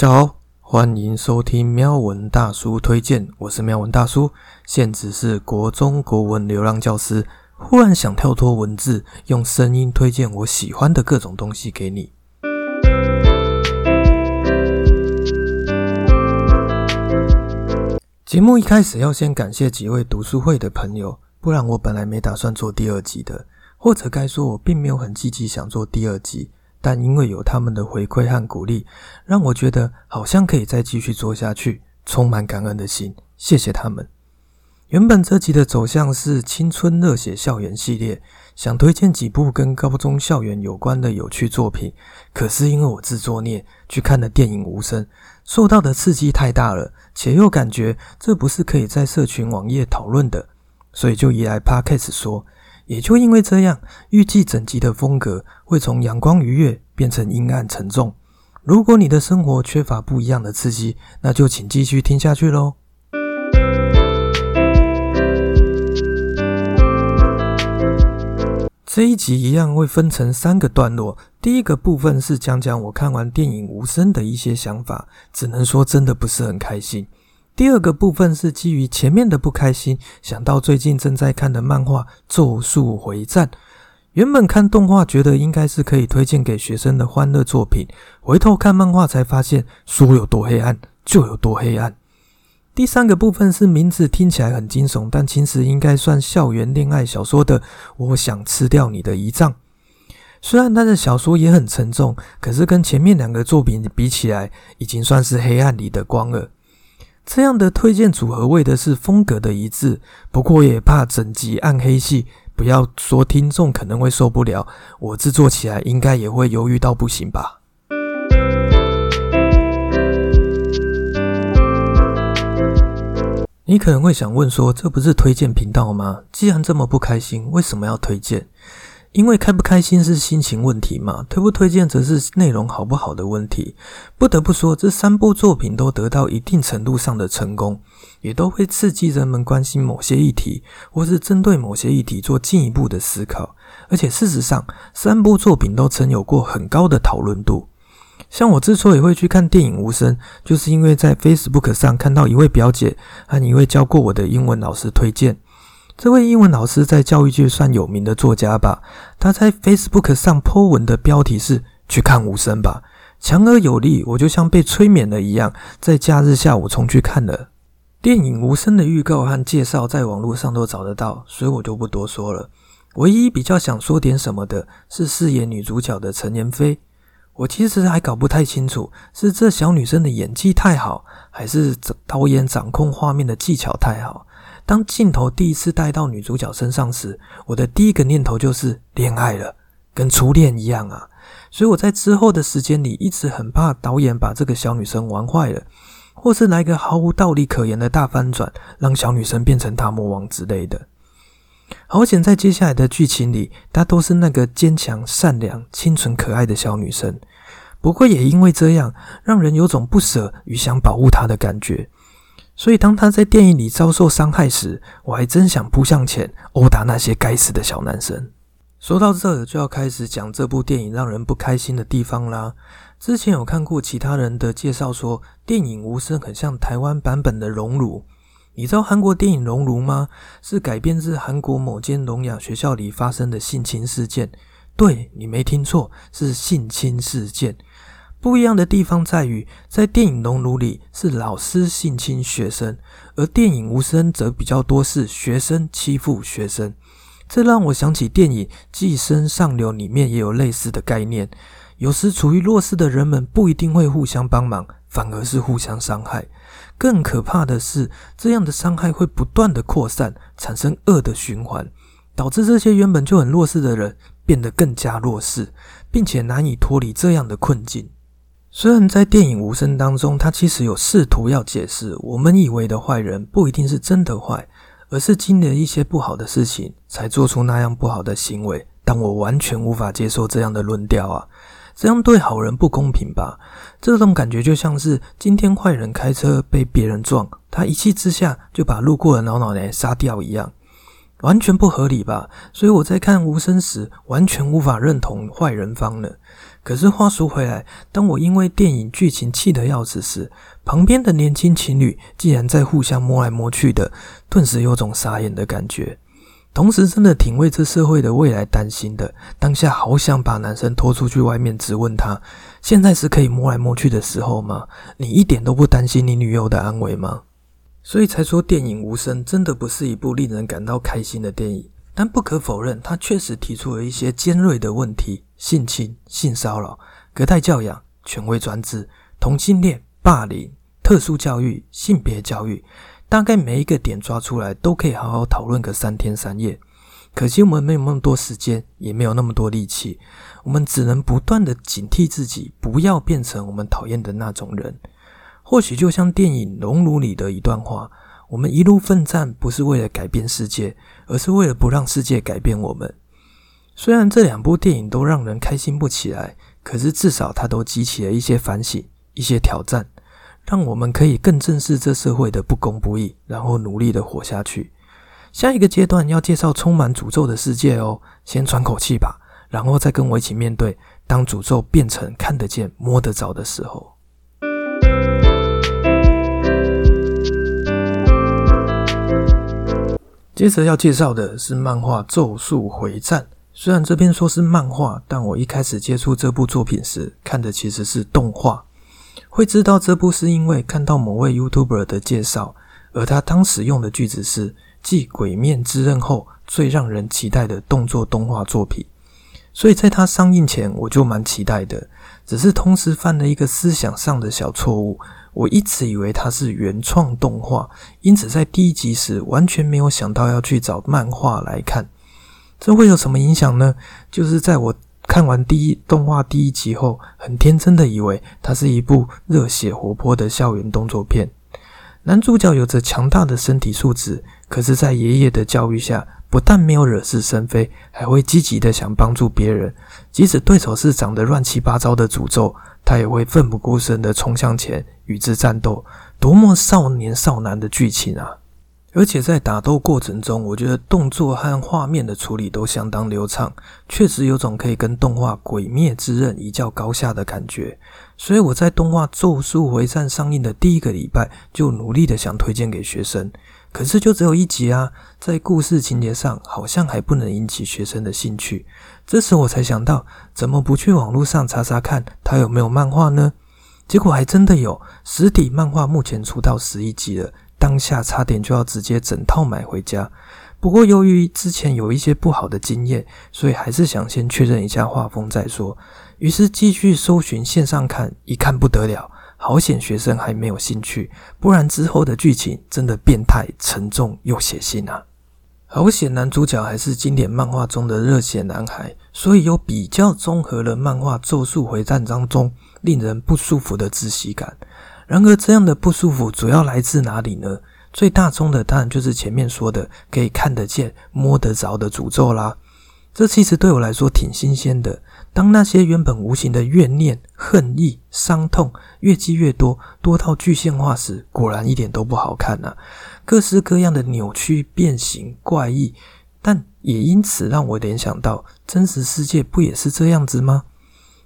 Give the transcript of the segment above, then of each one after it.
大家好，欢迎收听喵文大叔推荐，我是喵文大叔，现职是国中国文流浪教师。忽然想跳脱文字，用声音推荐我喜欢的各种东西给你。节目一开始要先感谢几位读书会的朋友，不然我本来没打算做第二集的，或者该说我并没有很积极想做第二集。但因为有他们的回馈和鼓励，让我觉得好像可以再继续做下去，充满感恩的心。谢谢他们。原本这集的走向是青春热血校园系列，想推荐几部跟高中校园有关的有趣作品。可是因为我自作孽，去看了电影《无声》，受到的刺激太大了，且又感觉这不是可以在社群网页讨论的，所以就依来 Podcast 说。也就因为这样，预计整集的风格会从阳光愉悦变成阴暗沉重。如果你的生活缺乏不一样的刺激，那就请继续听下去喽。这一集一样会分成三个段落，第一个部分是讲讲我看完电影《无声》的一些想法，只能说真的不是很开心。第二个部分是基于前面的不开心，想到最近正在看的漫画《咒术回战》。原本看动画觉得应该是可以推荐给学生的欢乐作品，回头看漫画才发现书有多黑暗就有多黑暗。第三个部分是名字听起来很惊悚，但其实应该算校园恋爱小说的《我想吃掉你的胰脏》。虽然他的小说也很沉重，可是跟前面两个作品比起来，已经算是黑暗里的光了。这样的推荐组合为的是风格的一致，不过也怕整集暗黑系，不要说听众可能会受不了，我制作起来应该也会犹豫到不行吧。你可能会想问说，这不是推荐频道吗？既然这么不开心，为什么要推荐？因为开不开心是心情问题嘛，推不推荐则是内容好不好的问题。不得不说，这三部作品都得到一定程度上的成功，也都会刺激人们关心某些议题，或是针对某些议题做进一步的思考。而且事实上，三部作品都曾有过很高的讨论度。像我之所以会去看电影《无声》，就是因为在 Facebook 上看到一位表姐和一位教过我的英文老师推荐。这位英文老师在教育界算有名的作家吧？他在 Facebook 上 po 文的标题是“去看无声吧”，强而有力。我就像被催眠了一样，在假日下午冲去看了电影《无声》的预告和介绍，在网络上都找得到，所以我就不多说了。唯一比较想说点什么的是饰演女主角的陈妍霏。我其实还搞不太清楚，是这小女生的演技太好，还是导演掌控画面的技巧太好？当镜头第一次带到女主角身上时，我的第一个念头就是恋爱了，跟初恋一样啊！所以我在之后的时间里，一直很怕导演把这个小女生玩坏了，或是来个毫无道理可言的大翻转，让小女生变成大魔王之类的。好险，在接下来的剧情里，她都是那个坚强、善良、清纯、可爱的小女生。不过也因为这样，让人有种不舍与想保护她的感觉。所以，当他在电影里遭受伤害时，我还真想扑向前殴打那些该死的小男生。说到这，就要开始讲这部电影让人不开心的地方啦。之前有看过其他人的介绍，说电影《无声》很像台湾版本的《熔炉》。你知道韩国电影《熔炉》吗？是改编自韩国某间聋哑学校里发生的性侵事件。对你没听错，是性侵事件。不一样的地方在于，在电影《熔炉》里是老师性侵学生，而电影《无声》则比较多是学生欺负学生。这让我想起电影《寄生上流》里面也有类似的概念。有时处于弱势的人们不一定会互相帮忙，反而是互相伤害。更可怕的是，这样的伤害会不断的扩散，产生恶的循环，导致这些原本就很弱势的人变得更加弱势，并且难以脱离这样的困境。虽然在电影《无声》当中，他其实有试图要解释，我们以为的坏人不一定是真的坏，而是经历了一些不好的事情才做出那样不好的行为。但我完全无法接受这样的论调啊！这样对好人不公平吧？这种感觉就像是今天坏人开车被别人撞，他一气之下就把路过的老奶奶杀掉一样，完全不合理吧？所以我在看《无声》时，完全无法认同坏人方了。可是话说回来，当我因为电影剧情气得要死时，旁边的年轻情侣竟然在互相摸来摸去的，顿时有种傻眼的感觉。同时，真的挺为这社会的未来担心的。当下好想把男生拖出去外面，质问他：现在是可以摸来摸去的时候吗？你一点都不担心你女友的安危吗？所以才说电影《无声》真的不是一部令人感到开心的电影。但不可否认，他确实提出了一些尖锐的问题：性侵、性骚扰、隔代教养、权威专制、同性恋、霸凌、特殊教育、性别教育。大概每一个点抓出来，都可以好好讨论个三天三夜。可惜我们没有那么多时间，也没有那么多力气，我们只能不断的警惕自己，不要变成我们讨厌的那种人。或许就像电影《熔炉》里的一段话：我们一路奋战，不是为了改变世界。而是为了不让世界改变我们。虽然这两部电影都让人开心不起来，可是至少它都激起了一些反省、一些挑战，让我们可以更正视这社会的不公不义，然后努力的活下去。下一个阶段要介绍充满诅咒的世界哦，先喘口气吧，然后再跟我一起面对，当诅咒变成看得见、摸得着的时候。接着要介绍的是漫画《咒术回战》。虽然这边说是漫画，但我一开始接触这部作品时，看的其实是动画。会知道这部是因为看到某位 YouTuber 的介绍，而他当时用的句子是“继《鬼面之刃》后最让人期待的动作动画作品”，所以在它上映前我就蛮期待的。只是同时犯了一个思想上的小错误。我一直以为它是原创动画，因此在第一集时完全没有想到要去找漫画来看。这会有什么影响呢？就是在我看完第一动画第一集后，很天真的以为它是一部热血活泼的校园动作片。男主角有着强大的身体素质，可是，在爷爷的教育下，不但没有惹是生非，还会积极的想帮助别人。即使对手是长得乱七八糟的诅咒。他也会奋不顾身的冲向前与之战斗，多么少年少男的剧情啊！而且在打斗过程中，我觉得动作和画面的处理都相当流畅，确实有种可以跟动画《鬼灭之刃》一较高下的感觉。所以我在动画《咒术回战》上映的第一个礼拜，就努力的想推荐给学生。可是就只有一集啊，在故事情节上好像还不能引起学生的兴趣。这时我才想到，怎么不去网络上查查看它有没有漫画呢？结果还真的有实体漫画，目前出到十一集了。当下差点就要直接整套买回家，不过由于之前有一些不好的经验，所以还是想先确认一下画风再说。于是继续搜寻线上看，一看不得了。好险，学生还没有兴趣，不然之后的剧情真的变态、沉重又血腥啊！好险，男主角还是经典漫画中的热血男孩，所以有比较综合了漫画《咒术回战》当中令人不舒服的窒息感。然而，这样的不舒服主要来自哪里呢？最大宗的当然就是前面说的可以看得见、摸得着的诅咒啦。这其实对我来说挺新鲜的。当那些原本无形的怨念、恨意、伤痛越积越多，多到具象化时，果然一点都不好看呐！各式各样的扭曲、变形、怪异，但也因此让我联想到真实世界不也是这样子吗？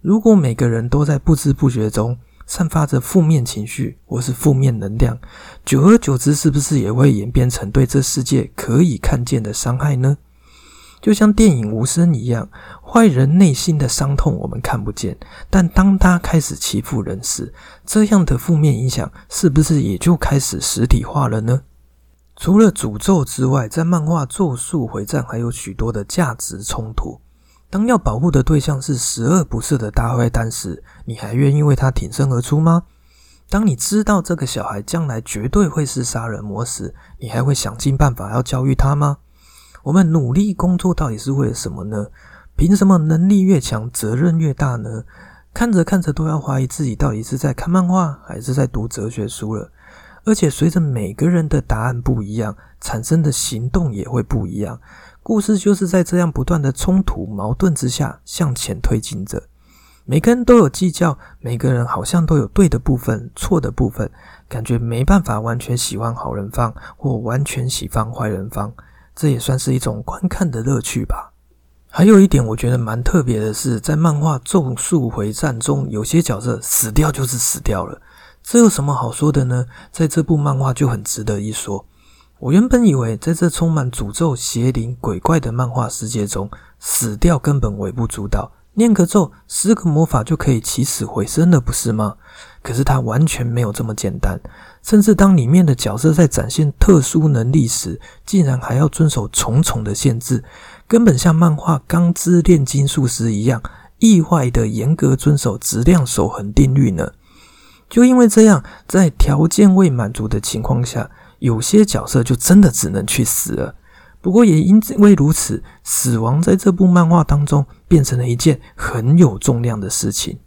如果每个人都在不知不觉中散发着负面情绪或是负面能量，久而久之，是不是也会演变成对这世界可以看见的伤害呢？就像电影《无声》一样，坏人内心的伤痛我们看不见，但当他开始欺负人时，这样的负面影响是不是也就开始实体化了呢？除了诅咒之外，在漫画《咒术回战》还有许多的价值冲突。当要保护的对象是十恶不赦的大坏蛋时，你还愿意为他挺身而出吗？当你知道这个小孩将来绝对会是杀人魔时，你还会想尽办法要教育他吗？我们努力工作到底是为了什么呢？凭什么能力越强责任越大呢？看着看着都要怀疑自己到底是在看漫画还是在读哲学书了。而且随着每个人的答案不一样，产生的行动也会不一样。故事就是在这样不断的冲突矛盾之下向前推进着。每个人都有计较，每个人好像都有对的部分、错的部分，感觉没办法完全喜欢好人方或完全喜欢坏人方。这也算是一种观看的乐趣吧。还有一点我觉得蛮特别的是，在漫画《咒术回战》中，有些角色死掉就是死掉了，这有什么好说的呢？在这部漫画就很值得一说。我原本以为，在这充满诅咒、邪灵、鬼怪的漫画世界中，死掉根本微不足道，念个咒、施个魔法就可以起死回生了，不是吗？可是它完全没有这么简单，甚至当里面的角色在展现特殊能力时，竟然还要遵守重重的限制，根本像漫画《钢之炼金术师》一样，意外的严格遵守质量守恒定律呢。就因为这样，在条件未满足的情况下。有些角色就真的只能去死了。不过也因为如此，死亡在这部漫画当中变成了一件很有重量的事情。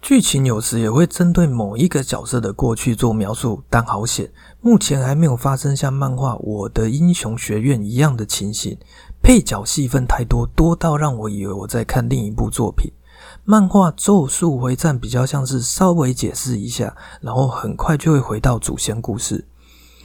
剧情有时也会针对某一个角色的过去做描述，但好险，目前还没有发生像漫画《我的英雄学院》一样的情形。配角戏份太多，多到让我以为我在看另一部作品。漫画《咒术回战》比较像是稍微解释一下，然后很快就会回到主线故事。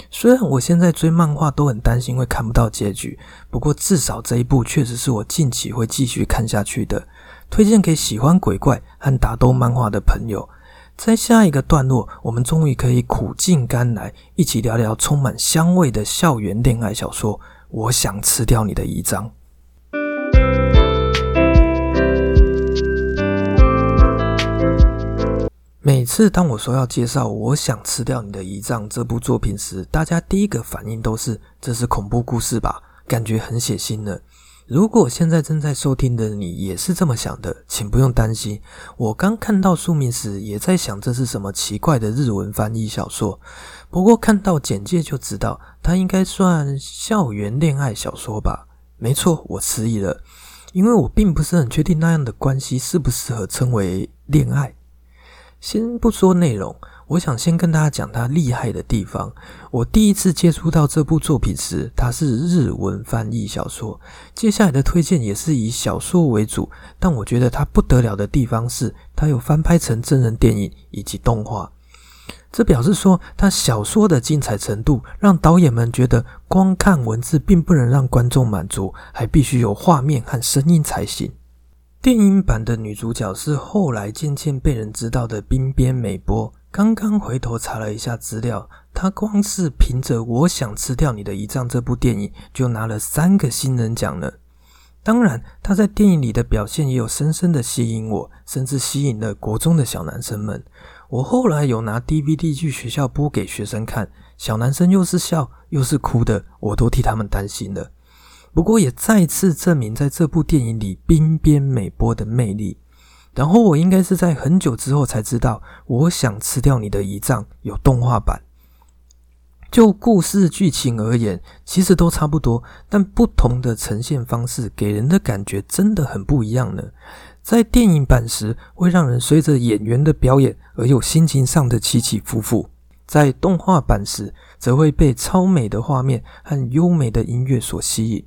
虽然我现在追漫画都很担心会看不到结局，不过至少这一部确实是我近期会继续看下去的。推荐给喜欢鬼怪和打斗漫画的朋友。在下一个段落，我们终于可以苦尽甘来，一起聊聊充满香味的校园恋爱小说。我想吃掉你的遗章。每次当我说要介绍《我想吃掉你的胰脏》这部作品时，大家第一个反应都是这是恐怖故事吧？感觉很血腥呢。如果现在正在收听的你也是这么想的，请不用担心。我刚看到书名时也在想这是什么奇怪的日文翻译小说，不过看到简介就知道它应该算校园恋爱小说吧？没错，我迟疑了，因为我并不是很确定那样的关系适不适合称为恋爱。先不说内容，我想先跟大家讲它厉害的地方。我第一次接触到这部作品时，它是日文翻译小说。接下来的推荐也是以小说为主，但我觉得它不得了的地方是，它有翻拍成真人电影以及动画。这表示说，它小说的精彩程度，让导演们觉得光看文字并不能让观众满足，还必须有画面和声音才行。电影版的女主角是后来渐渐被人知道的滨边美波。刚刚回头查了一下资料，她光是凭着《我想吃掉你的胰脏》这部电影就拿了三个新人奖了。当然，她在电影里的表现也有深深的吸引我，甚至吸引了国中的小男生们。我后来有拿 DVD 去学校播给学生看，小男生又是笑又是哭的，我都替他们担心了。不过也再次证明，在这部电影里，冰边美波的魅力。然后我应该是在很久之后才知道，我想吃掉你的胰脏有动画版。就故事剧情而言，其实都差不多，但不同的呈现方式给人的感觉真的很不一样呢。在电影版时，会让人随着演员的表演而有心情上的起起伏伏；在动画版时，则会被超美的画面和优美的音乐所吸引。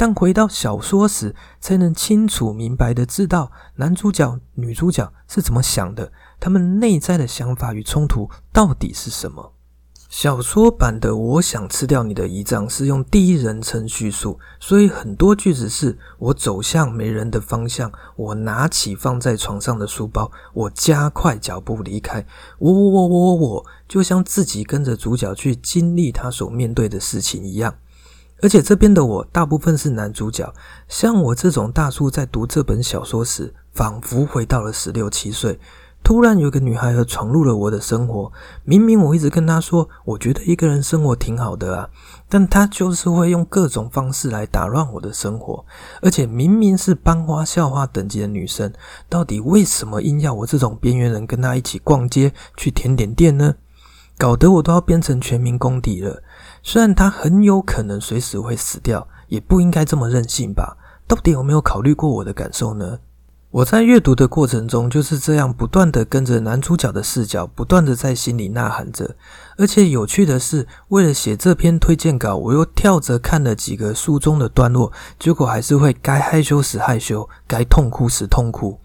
但回到小说时，才能清楚明白的知道男主角、女主角是怎么想的，他们内在的想法与冲突到底是什么。小说版的《我想吃掉你的胰脏》是用第一人称叙述，所以很多句子是我走向没人的方向，我拿起放在床上的书包，我加快脚步离开，我我我我我我，就像自己跟着主角去经历他所面对的事情一样。而且这边的我大部分是男主角，像我这种大叔在读这本小说时，仿佛回到了十六七岁。突然有个女孩儿闯入了我的生活，明明我一直跟她说，我觉得一个人生活挺好的啊，但她就是会用各种方式来打乱我的生活。而且明明是班花校花等级的女生，到底为什么硬要我这种边缘人跟她一起逛街去甜点店呢？搞得我都要变成全民公敌了。虽然他很有可能随时会死掉，也不应该这么任性吧？到底有没有考虑过我的感受呢？我在阅读的过程中就是这样，不断的跟着男主角的视角，不断的在心里呐喊着。而且有趣的是，为了写这篇推荐稿，我又跳着看了几个书中的段落，结果还是会该害羞时害羞，该痛哭时痛哭。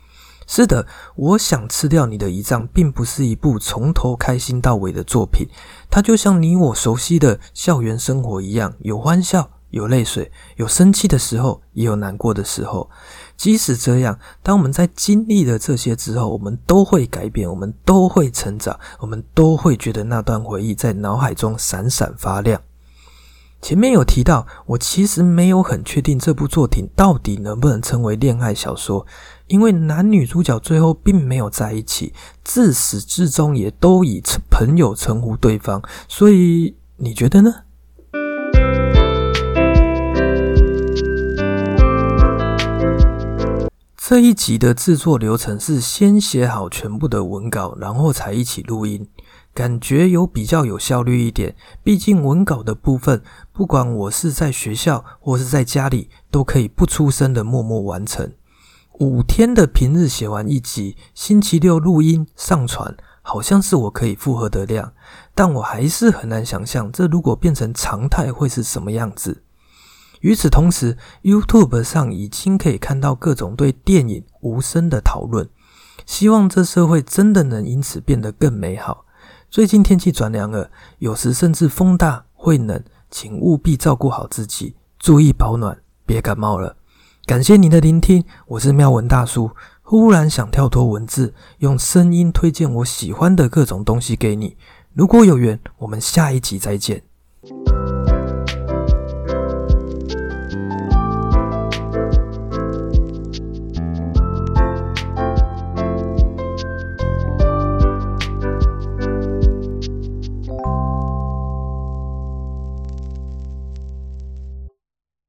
是的，我想吃掉你的胰脏，并不是一部从头开心到尾的作品。它就像你我熟悉的校园生活一样，有欢笑，有泪水，有生气的时候，也有难过的时候。即使这样，当我们在经历了这些之后，我们都会改变，我们都会成长，我们都会觉得那段回忆在脑海中闪闪发亮。前面有提到，我其实没有很确定这部作品到底能不能称为恋爱小说，因为男女主角最后并没有在一起，自始至终也都以朋友称呼对方，所以你觉得呢？这一集的制作流程是先写好全部的文稿，然后才一起录音，感觉有比较有效率一点。毕竟文稿的部分，不管我是在学校或是在家里，都可以不出声的默默完成。五天的平日写完一集，星期六录音上传，好像是我可以负荷的量，但我还是很难想象，这如果变成常态会是什么样子。与此同时，YouTube 上已经可以看到各种对电影无声的讨论。希望这社会真的能因此变得更美好。最近天气转凉了，有时甚至风大会冷，请务必照顾好自己，注意保暖，别感冒了。感谢您的聆听，我是妙文大叔。忽然想跳脱文字，用声音推荐我喜欢的各种东西给你。如果有缘，我们下一集再见。